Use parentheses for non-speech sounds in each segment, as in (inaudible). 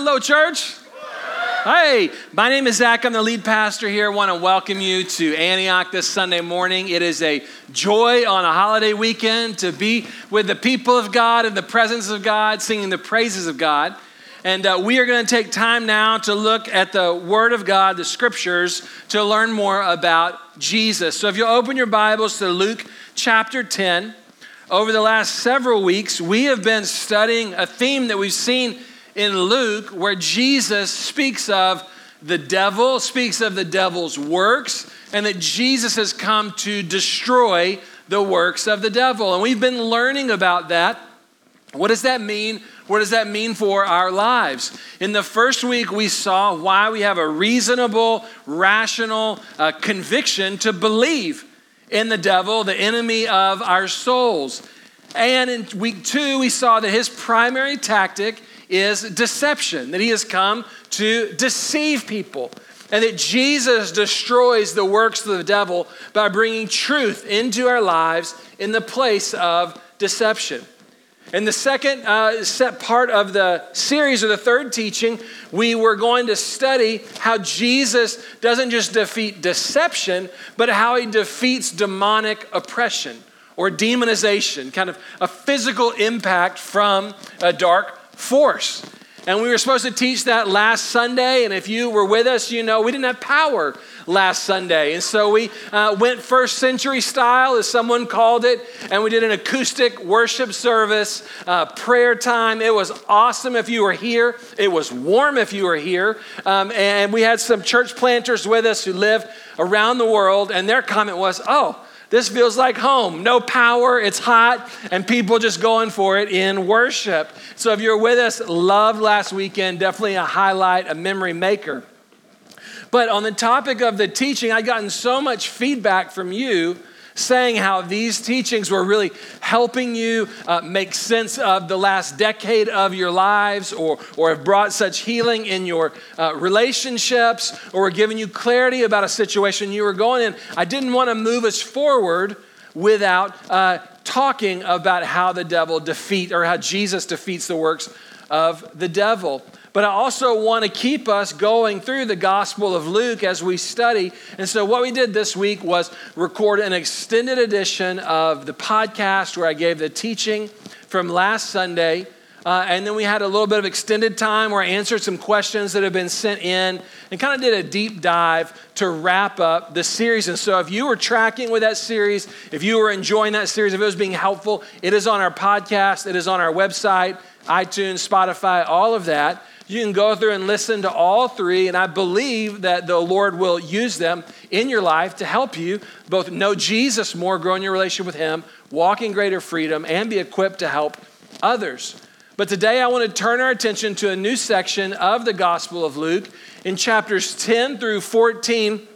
Hello, church. Hey, my name is Zach. I'm the lead pastor here. I want to welcome you to Antioch this Sunday morning. It is a joy on a holiday weekend to be with the people of God in the presence of God, singing the praises of God. And uh, we are going to take time now to look at the Word of God, the Scriptures, to learn more about Jesus. So if you'll open your Bibles to Luke chapter 10, over the last several weeks, we have been studying a theme that we've seen in Luke where Jesus speaks of the devil, speaks of the devil's works, and that Jesus has come to destroy the works of the devil. And we've been learning about that. What does that mean? What does that mean for our lives? In the first week, we saw why we have a reasonable, rational uh, conviction to believe in the devil, the enemy of our souls. And in week two, we saw that his primary tactic is deception, that he has come to deceive people, and that Jesus destroys the works of the devil by bringing truth into our lives in the place of deception. In the second uh, set part of the series, or the third teaching, we were going to study how Jesus doesn't just defeat deception, but how he defeats demonic oppression or demonization, kind of a physical impact from a dark force. And we were supposed to teach that last Sunday. And if you were with us, you know we didn't have power last Sunday. And so we uh, went first century style, as someone called it. And we did an acoustic worship service, uh, prayer time. It was awesome if you were here. It was warm if you were here. Um, and we had some church planters with us who live around the world. And their comment was, oh, this feels like home. No power, it's hot, and people just going for it in worship. So if you're with us, loved last weekend, definitely a highlight, a memory maker. But on the topic of the teaching, I've gotten so much feedback from you saying how these teachings were really helping you uh, make sense of the last decade of your lives or, or have brought such healing in your uh, relationships or were giving you clarity about a situation you were going in. I didn't want to move us forward without uh, talking about how the devil defeat or how Jesus defeats the works of the devil. But I also want to keep us going through the Gospel of Luke as we study. And so, what we did this week was record an extended edition of the podcast where I gave the teaching from last Sunday. Uh, and then we had a little bit of extended time where I answered some questions that have been sent in and kind of did a deep dive to wrap up the series. And so, if you were tracking with that series, if you were enjoying that series, if it was being helpful, it is on our podcast, it is on our website, iTunes, Spotify, all of that. You can go through and listen to all three, and I believe that the Lord will use them in your life to help you both know Jesus more, grow in your relationship with Him, walk in greater freedom, and be equipped to help others. But today I want to turn our attention to a new section of the Gospel of Luke. In chapters 10 through 14,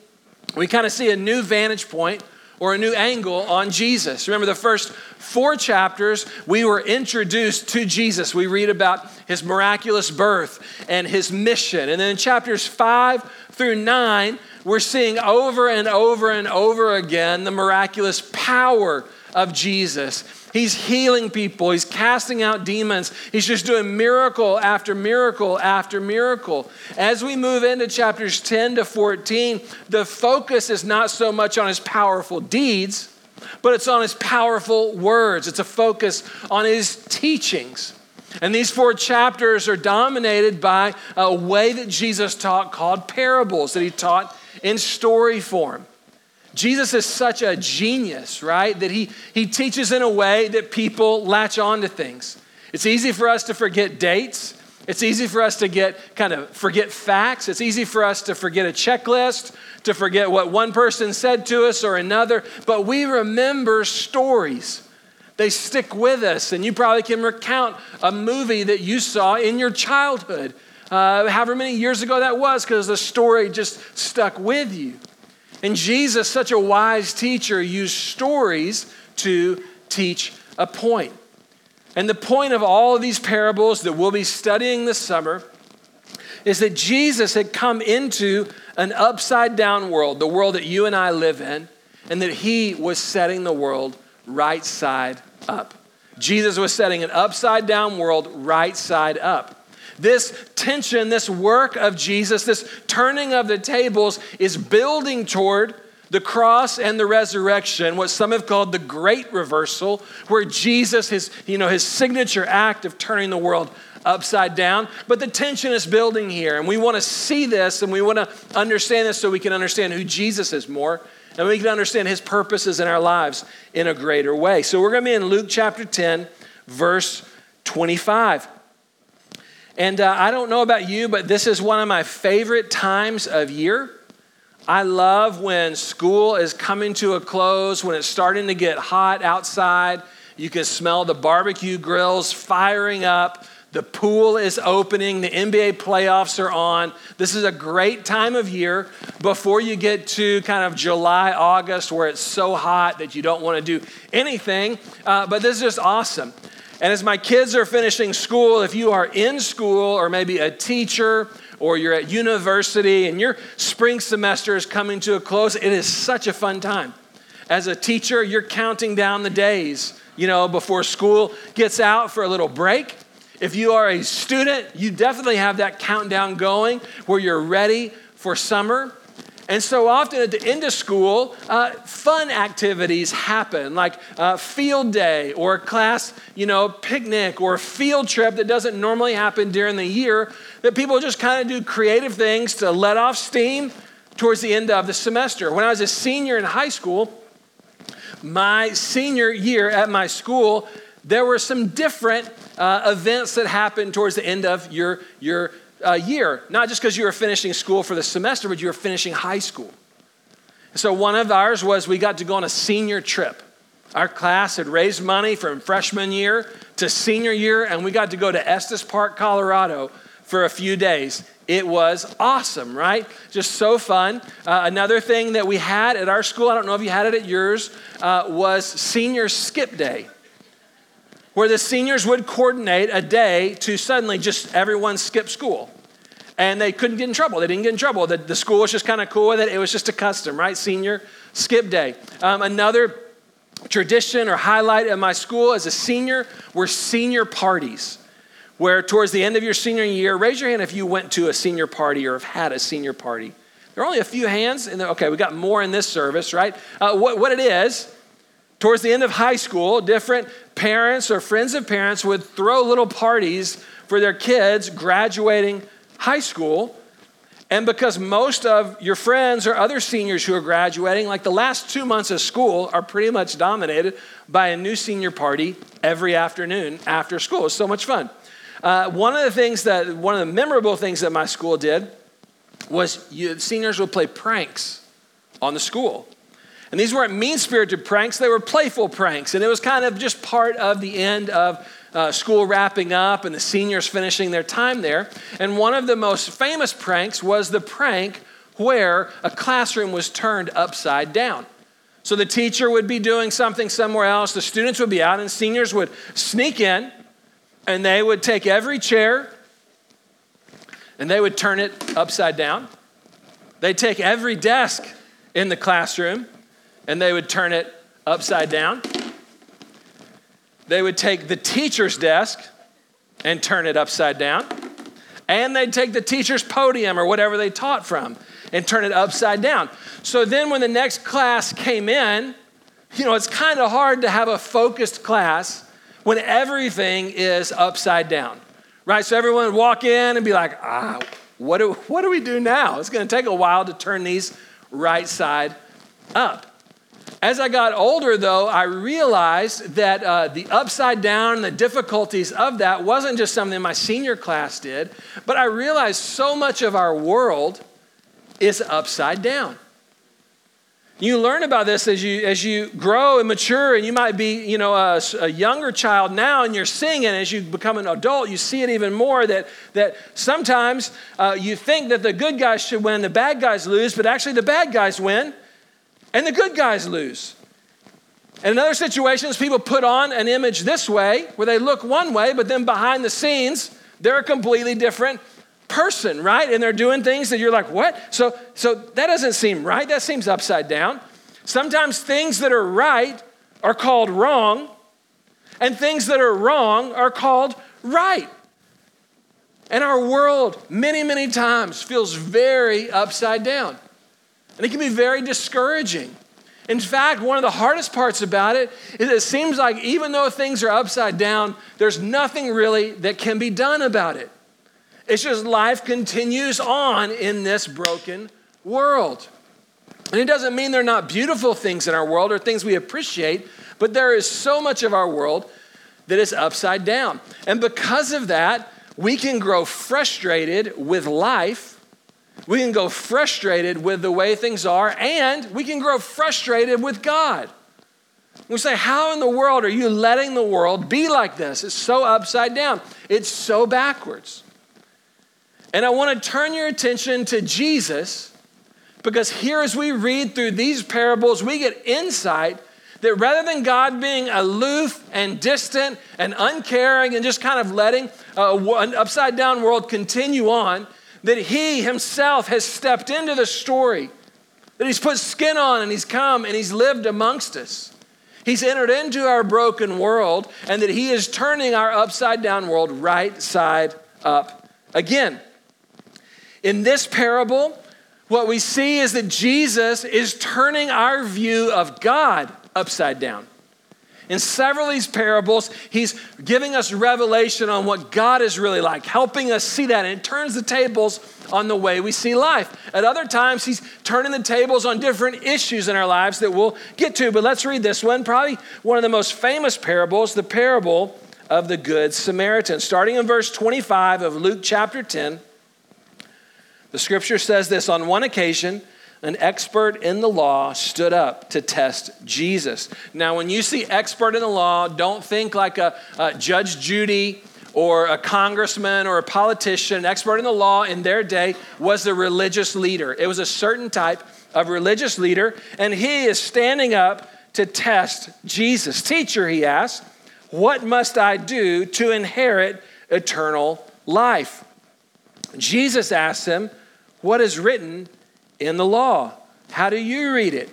we kind of see a new vantage point or a new angle on Jesus. Remember, the first four chapters, we were introduced to Jesus. We read about his miraculous birth and his mission. And then in chapters five through nine, we're seeing over and over and over again the miraculous power of Jesus. He's healing people, he's casting out demons, he's just doing miracle after miracle after miracle. As we move into chapters 10 to 14, the focus is not so much on his powerful deeds, but it's on his powerful words. It's a focus on his teachings. And these four chapters are dominated by a way that Jesus taught called parables, that he taught in story form. Jesus is such a genius, right? That he, he teaches in a way that people latch on to things. It's easy for us to forget dates. It's easy for us to get kind of forget facts. It's easy for us to forget a checklist, to forget what one person said to us or another, but we remember stories. They stick with us, and you probably can recount a movie that you saw in your childhood, uh, however many years ago that was, because the story just stuck with you. And Jesus, such a wise teacher, used stories to teach a point. And the point of all of these parables that we'll be studying this summer is that Jesus had come into an upside down world, the world that you and I live in, and that he was setting the world right side up. Jesus was setting an upside down world right side up. This tension, this work of Jesus, this turning of the tables is building toward the cross and the resurrection, what some have called the great reversal, where Jesus, his, you know, his signature act of turning the world upside down. But the tension is building here, and we want to see this and we want to understand this so we can understand who Jesus is more and we can understand his purposes in our lives in a greater way. So we're going to be in Luke chapter 10, verse 25. And uh, I don't know about you, but this is one of my favorite times of year. I love when school is coming to a close, when it's starting to get hot outside. You can smell the barbecue grills firing up. The pool is opening. The NBA playoffs are on. This is a great time of year before you get to kind of July, August, where it's so hot that you don't want to do anything. Uh, but this is just awesome. And as my kids are finishing school, if you are in school or maybe a teacher or you're at university and your spring semester is coming to a close, it is such a fun time. As a teacher, you're counting down the days, you know, before school gets out for a little break. If you are a student, you definitely have that countdown going where you're ready for summer. And so often at the end of school, uh, fun activities happen, like a field day or a class, you know, picnic or a field trip that doesn't normally happen during the year. That people just kind of do creative things to let off steam towards the end of the semester. When I was a senior in high school, my senior year at my school, there were some different uh, events that happened towards the end of your, your uh, year, not just because you were finishing school for the semester, but you were finishing high school. So, one of ours was we got to go on a senior trip. Our class had raised money from freshman year to senior year, and we got to go to Estes Park, Colorado for a few days. It was awesome, right? Just so fun. Uh, another thing that we had at our school, I don't know if you had it at yours, uh, was senior skip day where the seniors would coordinate a day to suddenly just everyone skip school. And they couldn't get in trouble. They didn't get in trouble. The, the school was just kind of cool with it. It was just a custom, right? Senior skip day. Um, another tradition or highlight at my school as a senior were senior parties, where towards the end of your senior year, raise your hand if you went to a senior party or have had a senior party. There are only a few hands, and okay, we got more in this service, right? Uh, what, what it is, towards the end of high school, different parents or friends of parents would throw little parties for their kids graduating high school. And because most of your friends or other seniors who are graduating, like the last two months of school, are pretty much dominated by a new senior party every afternoon after school. It's so much fun. Uh, one of the things that, one of the memorable things that my school did was you, seniors would play pranks on the school. And these weren't mean spirited pranks, they were playful pranks. And it was kind of just part of the end of uh, school wrapping up and the seniors finishing their time there. And one of the most famous pranks was the prank where a classroom was turned upside down. So the teacher would be doing something somewhere else, the students would be out, and seniors would sneak in and they would take every chair and they would turn it upside down. They'd take every desk in the classroom and they would turn it upside down. They would take the teacher's desk and turn it upside down. And they'd take the teacher's podium or whatever they taught from and turn it upside down. So then when the next class came in, you know, it's kind of hard to have a focused class when everything is upside down, right? So everyone would walk in and be like, ah, what do, (laughs) what do we do now? It's going to take a while to turn these right side up. As I got older, though, I realized that uh, the upside down and the difficulties of that wasn't just something my senior class did, but I realized so much of our world is upside down. You learn about this as you as you grow and mature, and you might be, you know, a, a, younger child now, and you're seeing it as you become an adult. You see it even more that that sometimes uh, you think that the good guys should win, the bad guys lose, but actually the bad guys win, and the good guys lose. And in other situations, people put on an image this way, where they look one way, but then behind the scenes, they're a completely different person, right? And they're doing things that you're like, what? So, so that doesn't seem right. That seems upside down. Sometimes things that are right are called wrong, and things that are wrong are called right. And our world, many, many times, feels very upside down. And it can be very discouraging. In fact, one of the hardest parts about it is it seems like even though things are upside down, there's nothing really that can be done about it. It's just life continues on in this broken world. And it doesn't mean there are not beautiful things in our world or things we appreciate, but there is so much of our world that is upside down. And because of that, we can grow frustrated with life. We can go frustrated with the way things are, and we can grow frustrated with God. We say, How in the world are you letting the world be like this? It's so upside down, it's so backwards. And I want to turn your attention to Jesus because here, as we read through these parables, we get insight that rather than God being aloof and distant and uncaring and just kind of letting an upside down world continue on, that He Himself has stepped into the story, that He's put skin on and He's come and He's lived amongst us. He's entered into our broken world and that He is turning our upside down world right side up again. In this parable, what we see is that Jesus is turning our view of God upside down. In several of these parables, he's giving us revelation on what God is really like, helping us see that, and it turns the tables on the way we see life. At other times, he's turning the tables on different issues in our lives that we'll get to. But let's read this one, probably one of the most famous parables, the parable of the Good Samaritan. Starting in verse 25 of Luke chapter 10. The scripture says this on one occasion, an expert in the law stood up to test Jesus. Now, when you see expert in the law, don't think like a, a Judge Judy or a congressman or a politician. An expert in the law in their day was the religious leader. It was a certain type of religious leader, and he is standing up to test Jesus. Teacher, he asked, what must I do to inherit eternal life? Jesus asked him, what is written in the law. How do you read it?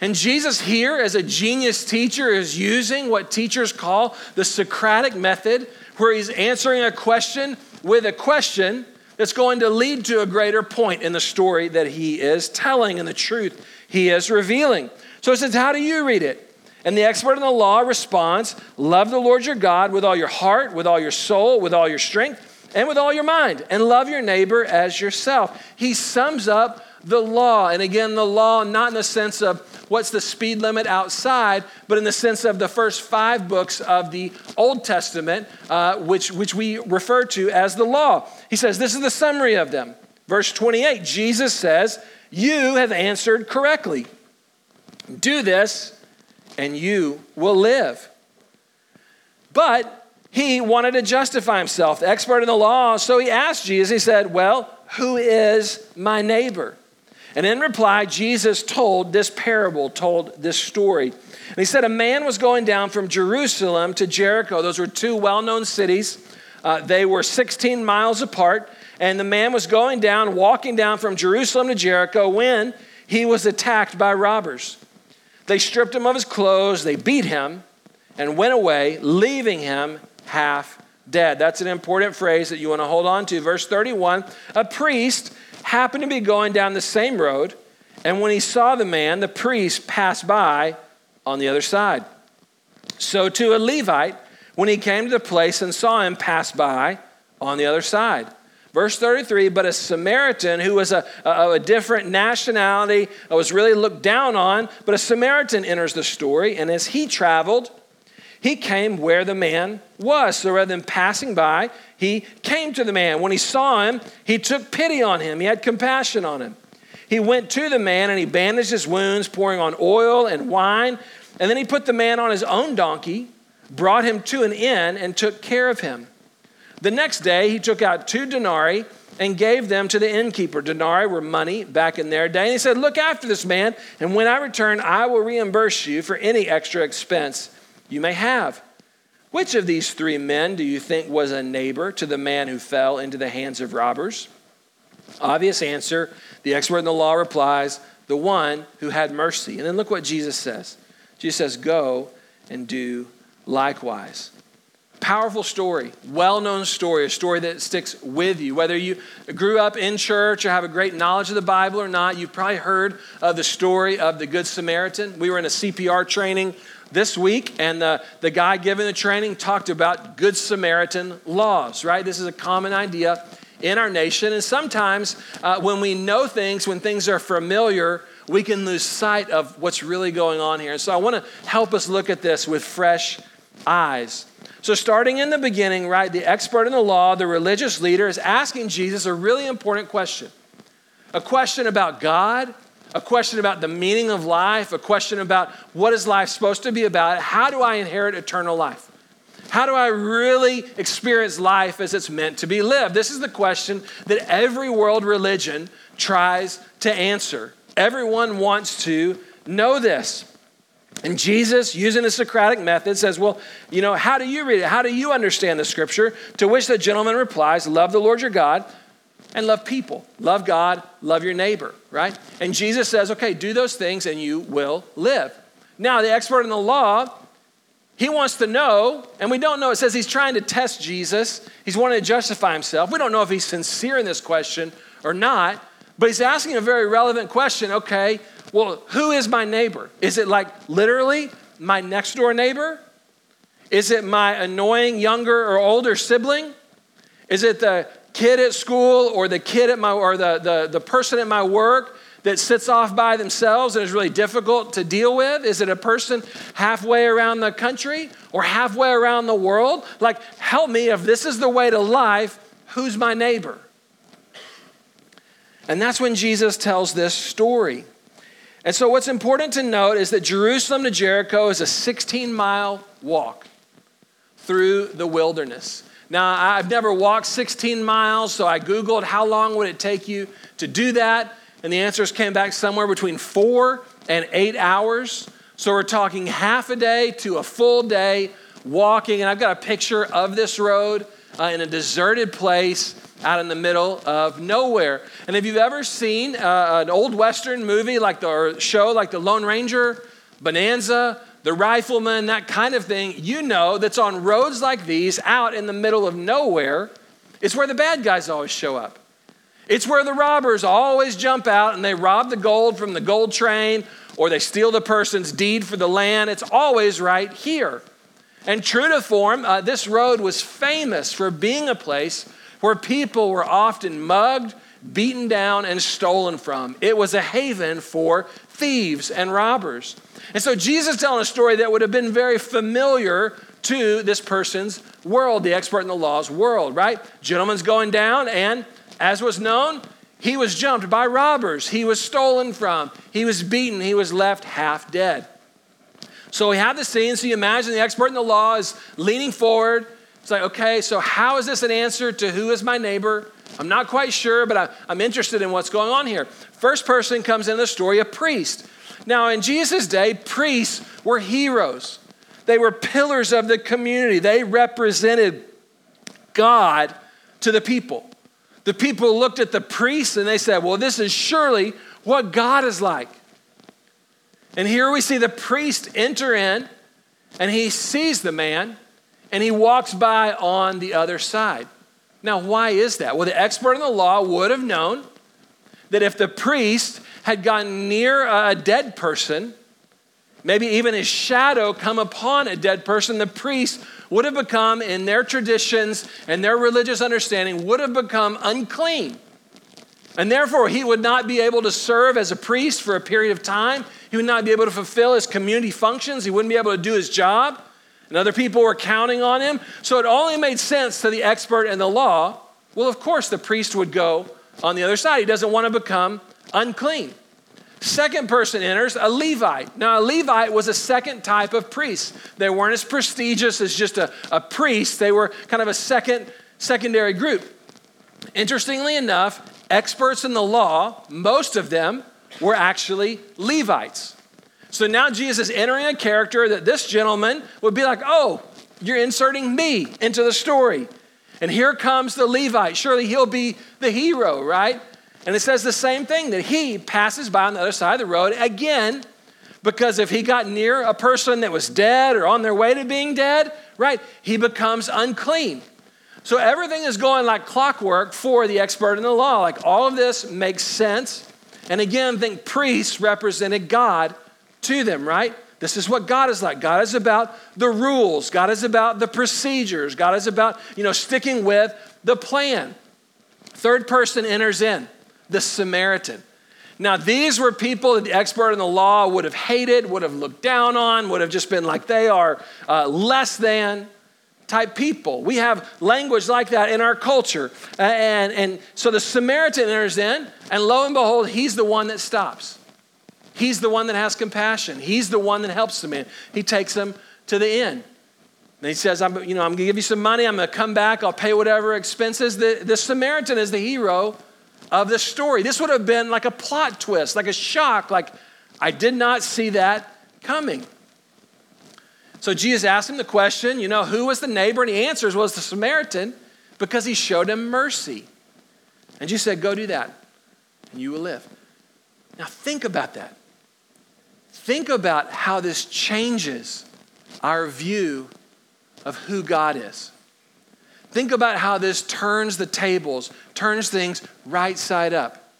And Jesus, here as a genius teacher, is using what teachers call the Socratic method, where he's answering a question with a question that's going to lead to a greater point in the story that he is telling and the truth he is revealing. So he says, How do you read it? And the expert in the law responds, Love the Lord your God with all your heart, with all your soul, with all your strength and with all your mind, and love your neighbor as yourself. He sums up the law. And again, the law, not in the sense of what's the speed limit outside, but in the sense of the first five books of the Old Testament, uh, which, which we refer to as the law. He says, This is the summary of them. Verse 28, Jesus says, You have answered correctly. Do this, and you will live. But he wanted to justify himself, the expert in the law. So he asked Jesus, he said, Well, who is my neighbor? And in reply, Jesus told this parable, told this story. And he said, A man was going down from Jerusalem to Jericho. Those were two well known cities. Uh, they were 16 miles apart. And the man was going down, walking down from Jerusalem to Jericho when he was attacked by robbers. They stripped him of his clothes, they beat him, and went away, leaving him half dead. That's an important phrase that you want too hold on to. Verse 31 A priest happened to be going down the same road, and when he saw the man, the priest passed by on the other side. So to a Levite, when he came to the place and saw him pass by on the other side. Verse 33 But a Samaritan who was a, a, a, different nationality, uh, was really looked down on, but a Samaritan enters the story, and as he traveled, he came where the man was. So rather than passing by, he came to the man. When he saw him, he took pity on him, he had compassion on him. He went to the man and he bandaged his wounds, pouring on oil and wine. And then he put the man on his own donkey, brought him to an inn, and took care of him. The next day, he took out two denarii and gave them to the innkeeper. Denarii were money back in their day. And he said, Look after this man, and when I return, I will reimburse you for any extra expense you may have. Which of these three men do you think was a neighbor to the man who fell into the hands of robbers? Obvious answer. The expert in the law replies, the one who had mercy. And then look what Jesus says. Jesus says, Go and do likewise. powerful story, well known story, a story that sticks with you. Whether you grew up in church or have a great knowledge of the Bible or not, you've probably heard of the story of the Good Samaritan. We were in a CPR training this week, and the, the guy giving the training talked about Good Samaritan laws, right? This is a common idea in our nation. And sometimes uh, when we know things, when things are familiar, we can lose sight of what's really going on here. And so I want to help us look at this with fresh eyes. So, starting in the beginning, right, the expert in the law, the religious leader, is asking Jesus a really important question a question about God, a question about the meaning of life, a question about what is life supposed to be about. How do I inherit eternal life? How do I really experience life as it's meant to be lived? This is the question that every world religion tries to answer. Everyone wants to know this. And Jesus, using the Socratic method, says, Well, you know, how do you read it? How do you understand the scripture? To which the gentleman replies, Love the Lord your God and love people. Love God, love your neighbor, right? And Jesus says, Okay, do those things and you will live. Now, the expert in the law, he wants to know, and we don't know. It says he's trying to test Jesus. He's wanting to justify himself. We don't know if he's sincere in this question or not, but he's asking a very relevant question. Okay, well, who is my neighbor? Is it like literally my next door neighbor? Is it my annoying younger or older sibling? Is it the kid at school or the kid at my or the, the, the person at my work that sits off by themselves and is really difficult to deal with? Is it a person halfway around the country or halfway around the world? Like, help me if this is the way to life, who's my neighbor? And that's when Jesus tells this story. And so, what's important to note is that Jerusalem to Jericho is a 16 mile walk through the wilderness. Now, I've never walked 16 miles, so I Googled how long would it take you to do that, and the answers came back somewhere between four and eight hours. So, we're talking half a day to a full day walking, and I've got a picture of this road uh, in a deserted place out in the middle of nowhere. And if you've ever seen uh, an old Western movie like the, show like The Lone Ranger, Bonanza, The Rifleman, that kind of thing, you know that's on roads like these out in the middle of nowhere, it's where the bad guys always show up. It's where the robbers always jump out and they rob the gold from the gold train or they steal the person's deed for the land. It's always right here. And true to form, uh, this road was famous for being a place where people were often mugged, beaten down, and stolen from. It was a haven for thieves and robbers. And so Jesus telling a story that would have been very familiar to this person's world, the expert in the law's world, right? Gentleman's going down, and as was known, he was jumped by robbers. He was stolen from. He was beaten. He was left half dead. So we have the scene. So you imagine the expert in the law is leaning forward. It's like, okay, so how is this an answer to who is my neighbor? I'm not quite sure, but I, am interested in what's going on here. First person comes in the story, a priest. Now, in Jesus' day, priests were heroes, they were pillars of the community, they represented God to the people. The people looked at the priests and they said, well, this is surely what God is like. And here we see the priest enter in and he sees the man and he walks by on the other side. Now, why is that? Well, the expert in the law would have known that if the priest had gotten near a dead person, maybe even his shadow come upon a dead person, the priest would have become, in their traditions and their religious understanding, would have become unclean. And therefore, he would not be able to serve as a priest for a period of time. He would not be able to fulfill his community functions. He wouldn't be able to do his job. And other people were counting on him. So it only made sense to the expert in the law. Well, of course, the priest would go on the other side. He doesn't want to become unclean. Second person enters, a Levite. Now, a Levite was a second type of priest. They weren't as prestigious as just a, a priest, they were kind of a second, secondary group. Interestingly enough, experts in the law, most of them were actually Levites. So now Jesus is entering a character that this gentleman would be like, oh, you're inserting me into the story. And here comes the Levite. Surely he'll be the hero, right? And it says the same thing that he passes by on the other side of the road again, because if he got near a person that was dead or on their way to being dead, right? He becomes unclean. So everything is going like clockwork for the expert in the law. Like all of this makes sense. And again, think priests represented God to them, right? This is what God is like. God is about the rules. God is about the procedures. God is about, you know, sticking with the plan. Third person enters in, the Samaritan. Now, these were people that the expert in the law would have hated, would have looked down on, would have just been like they are uh, less than type people. We have language like that in our culture. And, and so the Samaritan enters in, and lo and behold, he's the one that stops. He's the one that has compassion. He's the one that helps the man. He takes him to the inn. And he says, I'm, you know, I'm going to give you some money. I'm going to come back. I'll pay whatever expenses. The, the Samaritan is the hero of the story. This would have been like a plot twist, like a shock, like I did not see that coming. So Jesus asked him the question, you know, who was the neighbor? And he answers, was the Samaritan because he showed him mercy. And Jesus said, go do that and you will live. Now think about that. Think about how this changes our view of who God is. Think about how this turns the tables, turns things right side up.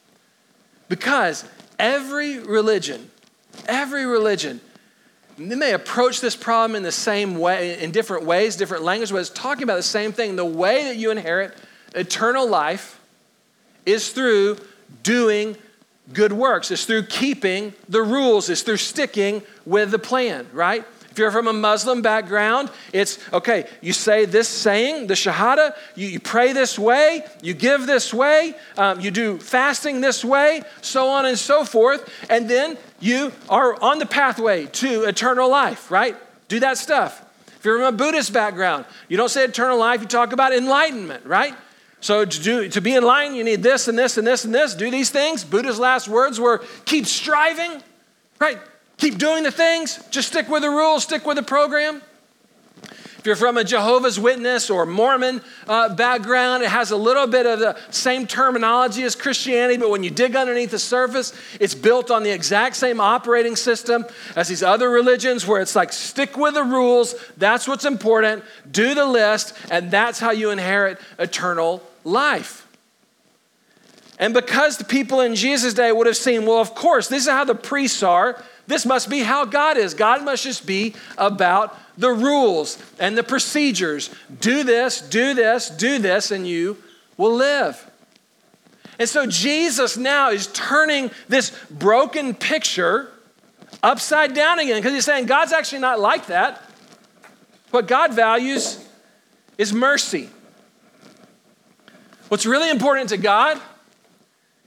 Because every religion, every religion, they may approach this problem in the same way, in different ways, different language, but it's talking about the same thing. The way that you inherit eternal life is through doing good works. It's through keeping the rules. It's through sticking with the plan, right? If you're from a Muslim background, it's okay, you say this saying, the Shahada, you, you pray this way, you give this way, um, you do fasting this way, so on and so forth, and then you are on the pathway to eternal life, right? Do that stuff. If you're from a Buddhist background, you don't say eternal life, you talk about enlightenment, right? So to, do, to be in line, you need this and this and this and this. Do these things. Buddha's last words were keep striving, right? Keep doing the things. Just stick with the rules, stick with the program. If you're from a Jehovah's Witness or Mormon uh, background, it has a little bit of the same terminology as Christianity, but when you dig underneath the surface, it's built on the exact same operating system as these other religions where it's like stick with the rules, that's what's important, do the list, and that's how you inherit eternal life. And because the people in Jesus' day would have seen, well, of course, this is how the priests are. This must be how God is. God must just be about the rules and the procedures. Do this, do this, do this, and you will live. And so Jesus now is turning this broken picture upside down again because he's saying God's actually not like that. What God values is mercy. What's really important to God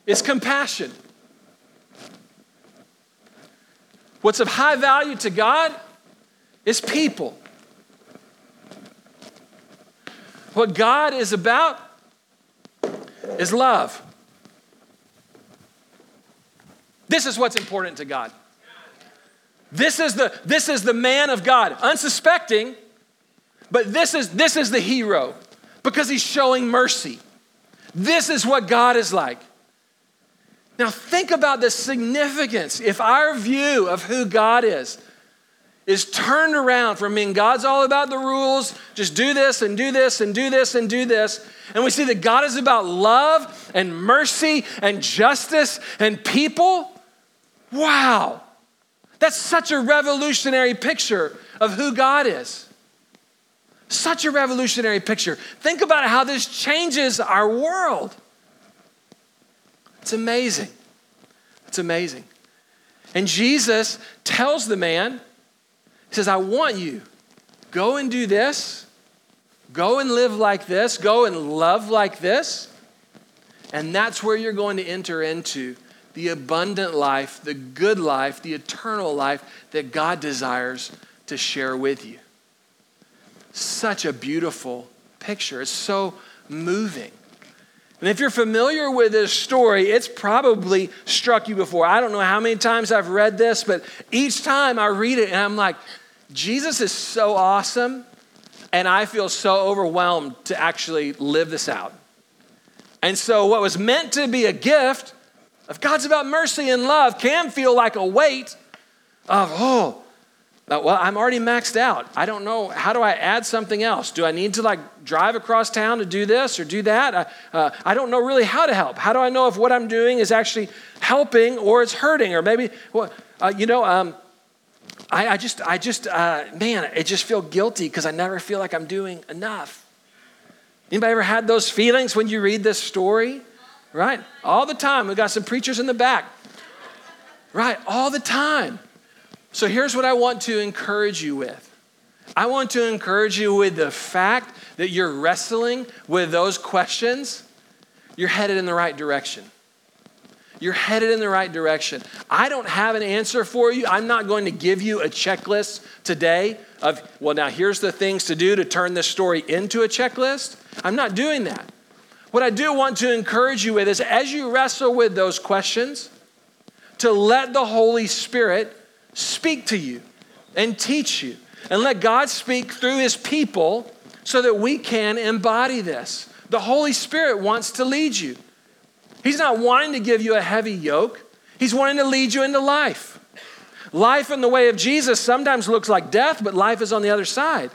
is compassion. What's of high value to God is people. What God is about is love. This is what's important to God. This is the, this is the man of God, unsuspecting, but this is, this is the hero because he's showing mercy. This is what God is like. Now, think about the significance. If our view of who God is is turned around from being God's all about the rules, just do this and do this and do this and do this, and we see that God is about love and mercy and justice and people, wow, that's such a revolutionary picture of who God is. Such a revolutionary picture. Think about how this changes our world. It's amazing. It's amazing. And Jesus tells the man, He says, I want you, go and do this, go and live like this, go and love like this. And that's where you're going to enter into the abundant life, the good life, the eternal life that God desires to share with you such a beautiful picture. It's so moving. And if you're familiar with this story, it's probably struck you before. I don't know how many times I've read this, but each time I read it and I'm like, Jesus is so awesome, and I feel so overwhelmed to actually live this out. And so, what was meant to be a gift of God's about mercy and love can feel like a weight of, oh, well, I'm already maxed out. I don't know. How do I add something else? Do I need to like drive across town to do this or do that? I, uh, I don't know really how to help. How do I know if what I'm doing is actually helping or it's hurting? Or maybe, well, uh, you know, um, I, I, just, I just, uh, man, I just feel guilty because I never feel like I'm doing enough. Anybody ever had those feelings when you read this story? Right? All the time. We got some preachers in the back. Right? All the time. So here's what I want to encourage you with I want to encourage you with the fact that you're wrestling with those questions, you're headed in the right direction. You're headed in the right direction. I don't have an answer for you. I'm not going to give you a checklist today of, well, now here's the things to do to turn this story into a checklist. I'm not doing that. What I do want to encourage you with is as you wrestle with those questions, to let the Holy Spirit speak to you and teach you. And let God speak through his people so that we can embody this. The Holy Spirit wants to lead you. He's not wanting to give you a heavy yoke, He's wanting to lead you into life. Life in the way of Jesus sometimes looks like death, but life is on the other side.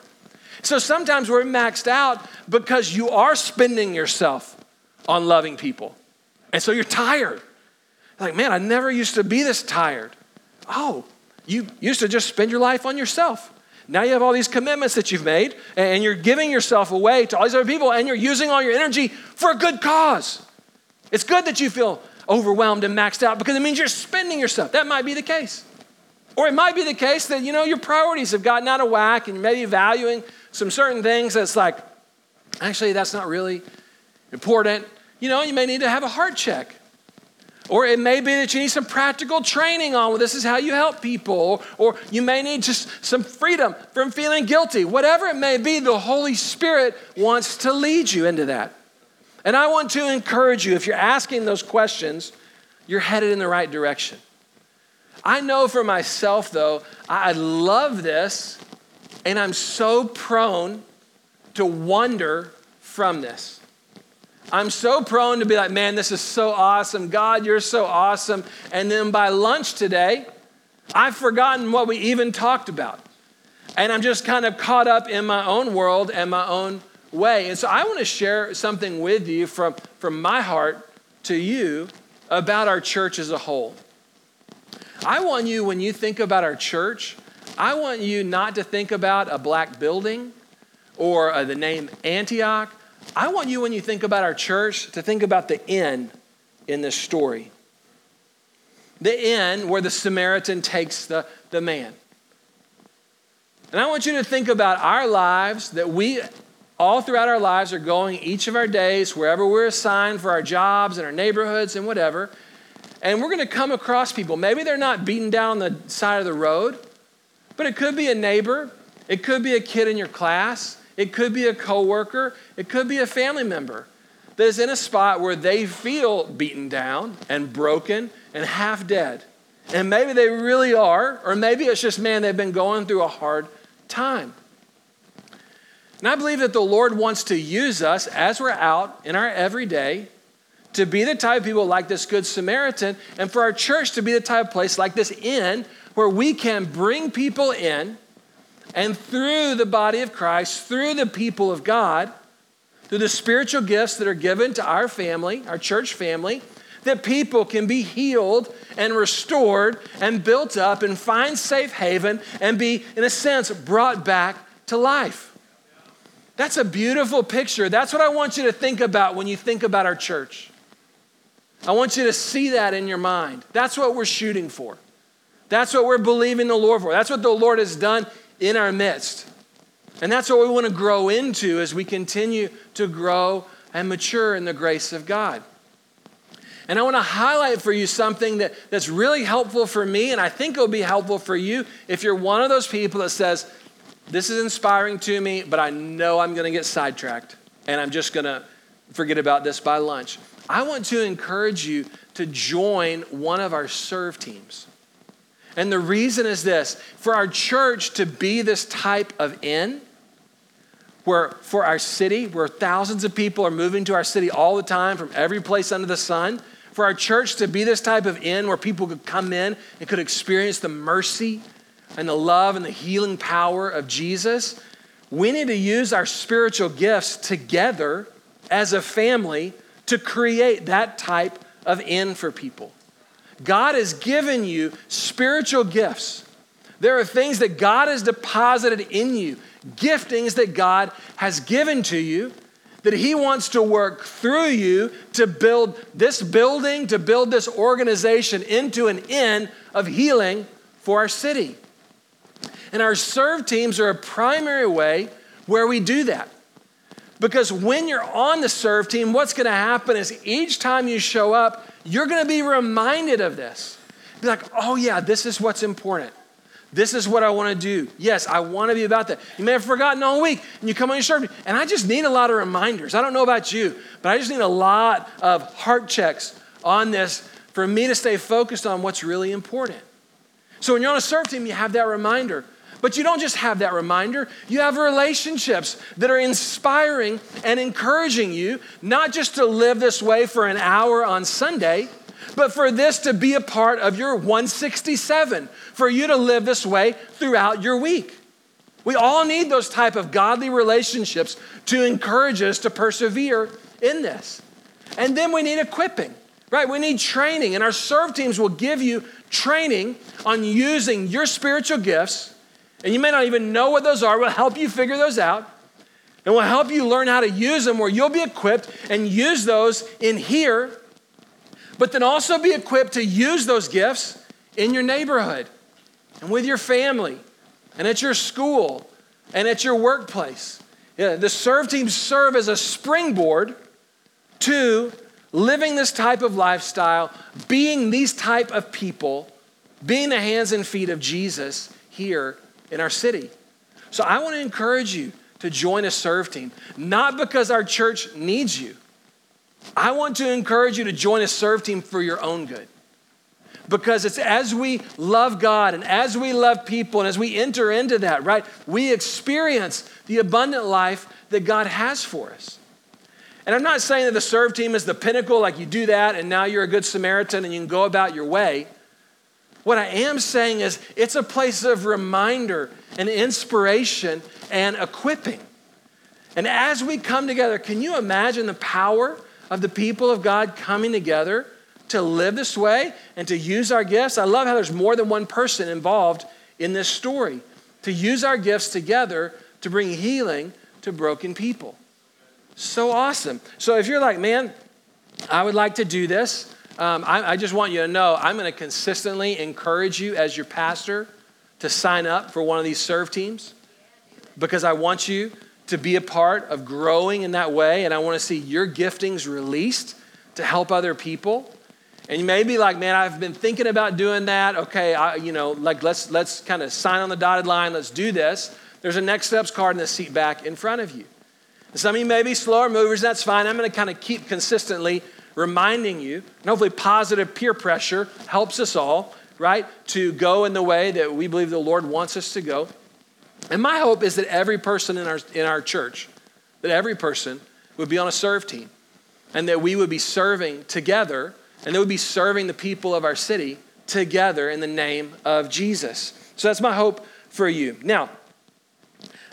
So sometimes we're maxed out because you are spending yourself on loving people. And so you're tired. Like, man, I never used to be this tired. Oh, you used to just spend your life on yourself. Now you have all these commitments that you've made, and you're giving yourself away to all these other people, and you're using all your energy for a good cause. It's good that you feel overwhelmed and maxed out because it means you're spending yourself. That might be the case. Or it might be the case that, you know, your priorities have gotten out of whack and you may be valuing some certain things that's like, actually, that's not really important. You know, you may need to have a heart check. Or it may be that you need some practical training on well, this is how you help people. Or you may need just some freedom from feeling guilty. Whatever it may be, the Holy Spirit wants to lead you into that. And I want to encourage you if you're asking those questions, you're headed in the right direction. I know for myself, though, I love this, and I'm so prone to wander from this. I'm so prone to be like, man, this is so awesome. God, you're so awesome. And then by lunch today, I've forgotten what we even talked about. And I'm just kind of caught up in my own world and my own way. And so I want to share something with you from, from my heart to you about our church as a whole. I want you, when you think about our church, I want you not to think about a black building or uh, the name Antioch. I want you, when you think about our church, to think about the inn in this story. The inn where the Samaritan takes the, the man. And I want you to think about our lives that we, all throughout our lives, are going each of our days, wherever we're assigned for our jobs and our neighborhoods and whatever. And we're going to come across people. Maybe they're not beaten down the side of the road, but it could be a neighbor, it could be a kid in your class, it could be a coworker, it could be a family member that is in a spot where they feel beaten down and broken and half dead. And maybe they really are, or maybe it's just, man, they've been going through a hard time. And I believe that the Lord wants to use us as we're out in our everyday to be the type of people like this Good Samaritan, and for our church to be the type of place like this inn where we can bring people in and through the body of Christ, through the people of God, through the spiritual gifts that are given to our family, our church family, that people can be healed and restored and built up and find safe haven and be, in a sense, brought back to life. That's a beautiful picture. That's what I want you to think about when you think about our church. I want you to see that in your mind. That's what we're shooting for. That's what we're believing the Lord for. That's what the Lord has done in our midst. And that's what we want to grow into as we continue to grow and mature in the grace of God. And I want to highlight for you something that, that's really helpful for me, and I think it'll be helpful for you if you're one of those people that says, This is inspiring to me, but I know I'm going to get sidetracked, and I'm just going to forget about this by lunch. I want to encourage you to join one of our serve teams. And the reason is this for our church to be this type of inn, where for our city, where thousands of people are moving to our city all the time from every place under the sun, for our church to be this type of inn where people could come in and could experience the mercy and the love and the healing power of Jesus, we need to use our spiritual gifts together as a family to create that type of inn for people. God has given you spiritual gifts. There are things that God has deposited in you, giftings that God has given to you that He wants to work through you to build this building, to build this organization into an end of healing for our city. And our serve teams are a primary way where we do that. Because when you're on the serve team, what's going to happen is each time you show up, you're going to be reminded of this. Be like, oh, yeah, this is what's important. This is what I want to do. Yes, I want to be about that. You may have forgotten all week, and you come on your serve, and I just need a lot of reminders. I don't know about you, but I just need a lot of heart checks on this for me to stay focused on what's really important. So when you're on a serve team, you have that reminder. But you don't just have that reminder, you have relationships that are inspiring and encouraging you, not just to live this way for an hour on Sunday, but for this to be a part of your 167, for you to live this way throughout your week. We all need those type of godly relationships to encourage us to persevere in this. And then we need equipping, right? We need training, and our serve teams will give you training on using your spiritual gifts. And you may not even know what those are, we'll help you figure those out. And we'll help you learn how to use them where you'll be equipped and use those in here but then also be equipped to use those gifts in your neighborhood and with your family and at your school and at your workplace. Yeah, the serve teams serve as a springboard to living this type of lifestyle, being these type of people, being the hands and feet of Jesus here in our city. So I want to encourage you to join a serve team, not because our church needs you, I want to encourage you to join a serve team for your own good. Because it's as we love God and as we love people and as we enter into that, right, we experience the abundant life that God has for us. And I'm not saying that the serve team is the pinnacle, like you do that and now you're a good Samaritan and you can go about your way. What I am saying is it's a place of reminder and inspiration and equipping. And as we come together, can you imagine the power of the people of God coming together to live this way and to use our gifts. I love how there's more than one person involved in this story to use our gifts together to bring healing to broken people. So awesome. So if you're like, man, I would like to do this, um, I, I just want you to know I'm going to consistently encourage you as your pastor to sign up for one of these serve teams because I want you to be a part of growing in that way, and I want to see your giftings released to help other people. And you may be like, man, I've been thinking about doing that. Okay, I, you know, like let's let's kind of sign on the dotted line. Let's do this. There's a next steps card in the seat back in front of you. Some of you may be slower movers. That's fine. I'm going to kind of keep consistently reminding you, and hopefully, positive peer pressure helps us all, right, to go in the way that we believe the Lord wants us to go. And my hope is that every person in our, in our church, that every person would be on a serve team and that we would be serving together and that we'd be serving the people of our city together in the name of Jesus. So that's my hope for you. Now,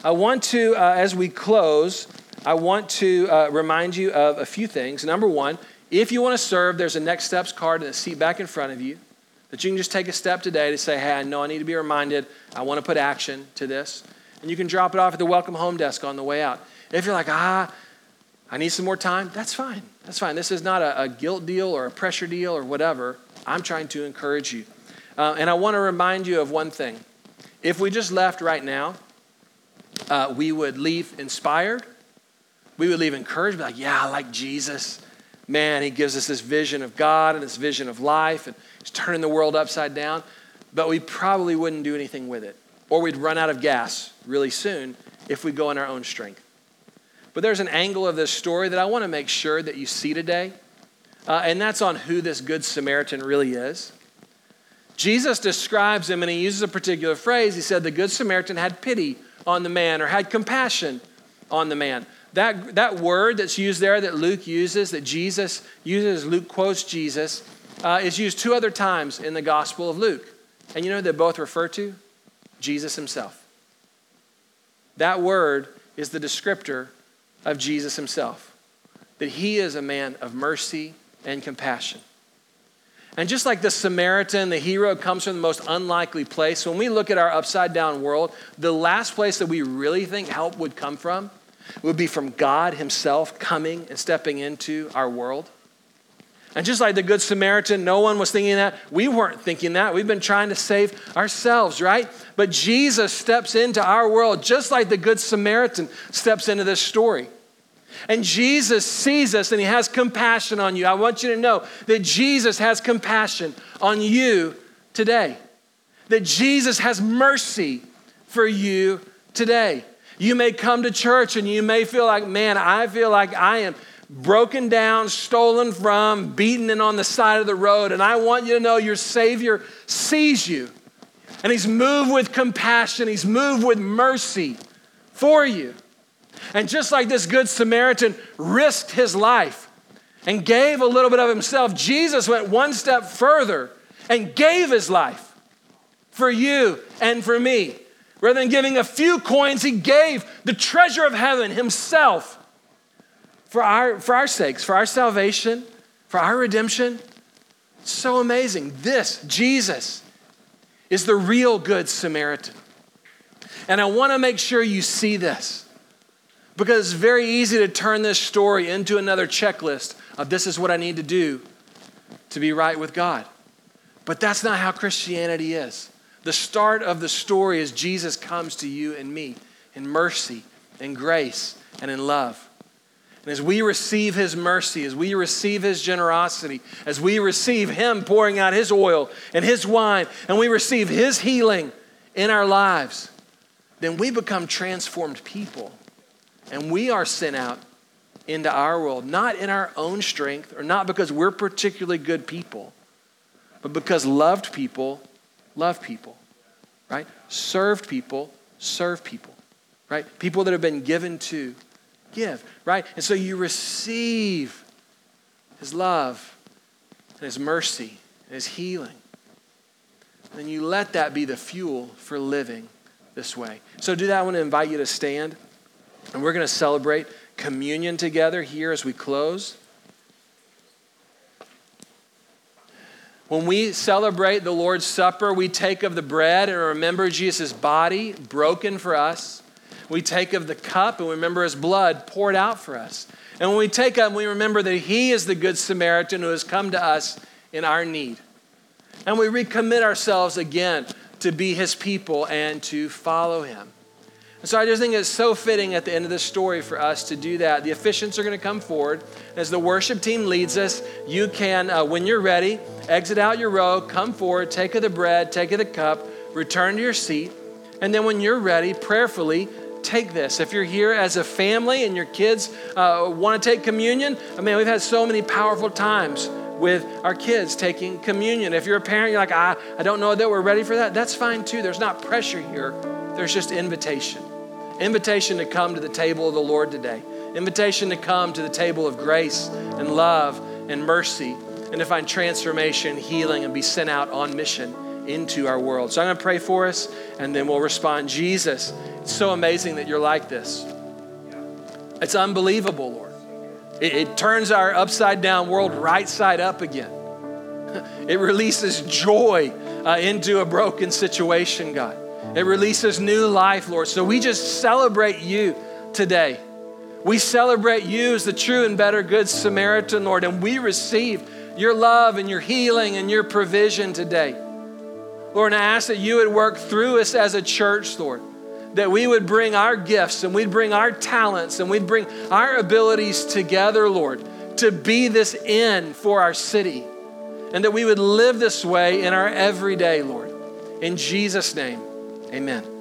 I want to, uh, as we close, I want to uh, remind you of a few things. Number one, if you want to serve, there's a next steps card in the seat back in front of you that you can just take a step today to say, hey, I know I need to be reminded. I want to put action to this. And you can drop it off at the welcome home desk on the way out. If you're like, ah, I need some more time, that's fine. That's fine. This is not a, a guilt deal or a pressure deal or whatever. I'm trying to encourage you. Uh, and I want to remind you of one thing. If we just left right now, uh, we would leave inspired. We would leave encouraged, be like, yeah, I like Jesus. Man, he gives us this vision of God and this vision of life. And He's turning the world upside down, but we probably wouldn't do anything with it. Or we'd run out of gas really soon if we go in our own strength. But there's an angle of this story that I want to make sure that you see today, uh, and that's on who this Good Samaritan really is. Jesus describes him, and he uses a particular phrase. He said, The Good Samaritan had pity on the man or had compassion on the man. That, that word that's used there that Luke uses, that Jesus uses, Luke quotes Jesus, uh, is used two other times in the Gospel of Luke. And you know they both refer to? Jesus himself. That word is the descriptor of Jesus himself, that he is a man of mercy and compassion. And just like the Samaritan, the hero comes from the most unlikely place, when we look at our upside down world, the last place that we really think help would come from would be from God Himself coming and stepping into our world. And just like the Good Samaritan, no one was thinking that. We weren't thinking that. We've been trying to save ourselves, right? But Jesus steps into our world just like the Good Samaritan steps into this story. And Jesus sees us and he has compassion on you. I want you to know that Jesus has compassion on you today, that Jesus has mercy for you today. You may come to church and you may feel like, man, I feel like I am broken down, stolen from, beaten and on the side of the road. And I want you to know your Savior sees you. And He's moved with compassion, He's moved with mercy for you. And just like this Good Samaritan risked his life and gave a little bit of himself, Jesus went one step further and gave his life for you and for me. Rather than giving a few coins, he gave the treasure of heaven himself for our, for our sakes, for our salvation, for our redemption. so amazing. This, Jesus, is the real Good Samaritan. And I want to make sure you see this because it's very easy to turn this story into another checklist of this is what I need to do to be right with God. But that's not how Christianity is. The start of the story is Jesus comes to you and me in mercy in grace and in love. And as we receive his mercy, as we receive his generosity, as we receive him pouring out his oil and his wine, and we receive his healing in our lives, then we become transformed people. And we are sent out into our world, not in our own strength or not because we're particularly good people, but because loved people love people, right? Served people serve people, right? People that have been given to give, right? And so you receive his love and his mercy and his healing. And you let that be the fuel for living this way. So, do that. I want to invite you to stand, and we're going to celebrate communion together here as we close. When we celebrate the Lord's Supper, we take of the bread and remember Jesus' body broken for us. We take of the cup and remember his blood poured out for us. And when we take up, we remember that he is the good Samaritan who has come to us in our need. And we recommit ourselves again to be his people and to follow him. And so I just think it's so fitting at the end of this story for us to do that. The officiants are going to come forward. As the worship team leads us, you can, uh, when you're ready, exit out your row, come forward, take of the bread, take of the cup, return to your seat. And then when you're ready, prayerfully, take this. If you're here as a family and your kids uh, want to take communion, I mean, we've had so many powerful times with our kids taking communion. If you're a parent, you're like, I, I don't know that we're ready for that, that's fine too. There's not pressure here, there's just invitation. Invitation to come to the table of the Lord today. Invitation to come to the table of grace and love and mercy and to find transformation, healing, and be sent out on mission into our world. So I'm going to pray for us and then we'll respond. Jesus, it's so amazing that you're like this. It's unbelievable, Lord. It, it turns our upside down world right side up again. (laughs) It releases joy uh, into a broken situation, God. It releases new life, Lord. So we just celebrate you today. We celebrate you as the true and better good Samaritan, Lord, and we receive your love and your healing and your provision today. Lord, and I ask that you would work through us as a church, Lord, that we would bring our gifts and we'd bring our talents and we'd bring our abilities together, Lord, to be this inn for our city. And that we would live this way in our everyday, Lord. In Jesus' name, amen.